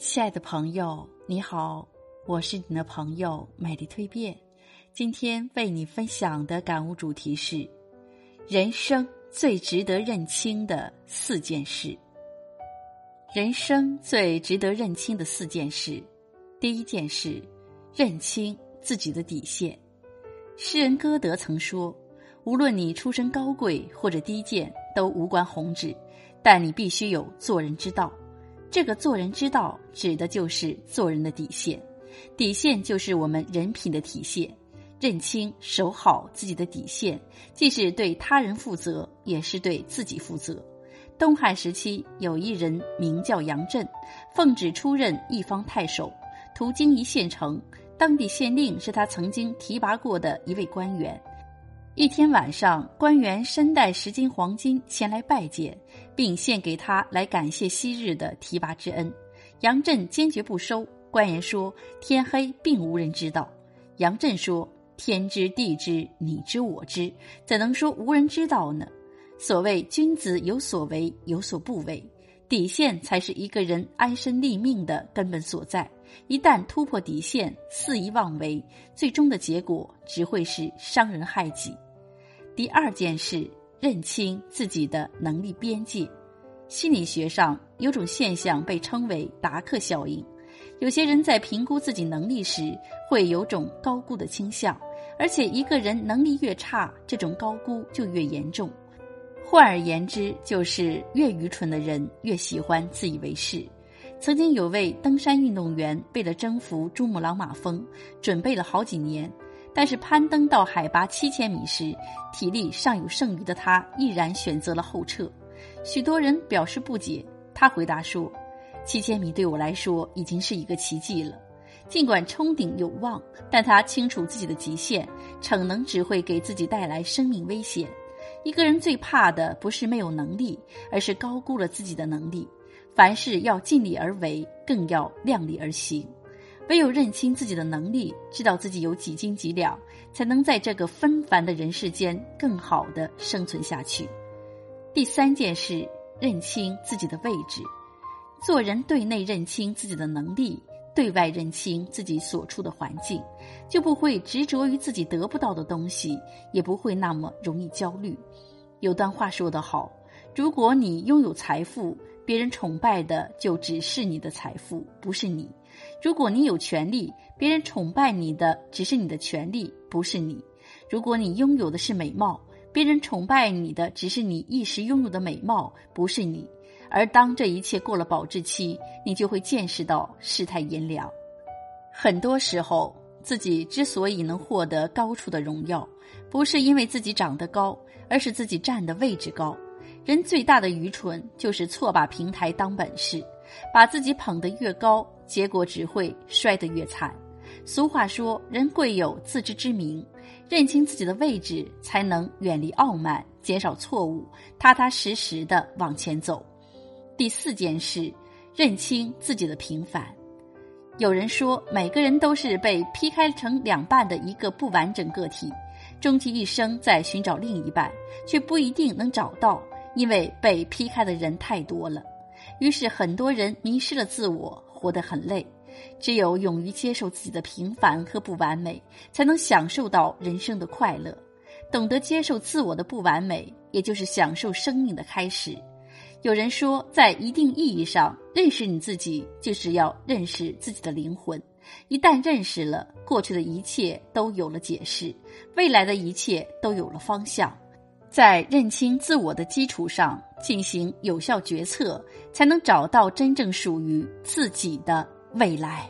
亲爱的朋友，你好，我是你的朋友美丽蜕变。今天为你分享的感悟主题是：人生最值得认清的四件事。人生最值得认清的四件事，第一件事，认清自己的底线。诗人歌德曾说：“无论你出身高贵或者低贱，都无关宏旨，但你必须有做人之道。”这个做人之道，指的就是做人的底线，底线就是我们人品的体现。认清、守好自己的底线，既是对他人负责，也是对自己负责。东汉时期，有一人名叫杨震，奉旨出任一方太守，途经一县城，当地县令是他曾经提拔过的一位官员。一天晚上，官员身带十斤黄金前来拜见，并献给他来感谢昔日的提拔之恩。杨震坚决不收。官员说：“天黑，并无人知道。”杨震说：“天知地知，你知我知，怎能说无人知道呢？”所谓君子有所为，有所不为，底线才是一个人安身立命的根本所在。一旦突破底线，肆意妄为，最终的结果只会是伤人害己。第二件事，认清自己的能力边界。心理学上有种现象被称为达克效应。有些人在评估自己能力时，会有种高估的倾向，而且一个人能力越差，这种高估就越严重。换而言之，就是越愚蠢的人越喜欢自以为是。曾经有位登山运动员，为了征服珠穆朗玛峰，准备了好几年，但是攀登到海拔七千米时，体力尚有剩余的他，毅然选择了后撤。许多人表示不解，他回答说：“七千米对我来说已经是一个奇迹了。尽管冲顶有望，但他清楚自己的极限，逞能只会给自己带来生命危险。一个人最怕的不是没有能力，而是高估了自己的能力。”凡事要尽力而为，更要量力而行。唯有认清自己的能力，知道自己有几斤几两，才能在这个纷繁的人世间更好的生存下去。第三件事，认清自己的位置。做人对内认清自己的能力，对外认清自己所处的环境，就不会执着于自己得不到的东西，也不会那么容易焦虑。有段话说得好：如果你拥有财富，别人崇拜的就只是你的财富，不是你；如果你有权利，别人崇拜你的只是你的权利，不是你；如果你拥有的是美貌，别人崇拜你的只是你一时拥有的美貌，不是你。而当这一切过了保质期，你就会见识到世态炎凉。很多时候，自己之所以能获得高处的荣耀，不是因为自己长得高，而是自己站的位置高。人最大的愚蠢就是错把平台当本事，把自己捧得越高，结果只会摔得越惨。俗话说：“人贵有自知之明，认清自己的位置，才能远离傲慢，减少错误，踏踏实实的往前走。”第四件事，认清自己的平凡。有人说，每个人都是被劈开成两半的一个不完整个体，终其一生在寻找另一半，却不一定能找到。因为被劈开的人太多了，于是很多人迷失了自我，活得很累。只有勇于接受自己的平凡和不完美，才能享受到人生的快乐。懂得接受自我的不完美，也就是享受生命的开始。有人说，在一定意义上，认识你自己，就是要认识自己的灵魂。一旦认识了，过去的一切都有了解释，未来的一切都有了方向。在认清自我的基础上进行有效决策，才能找到真正属于自己的未来。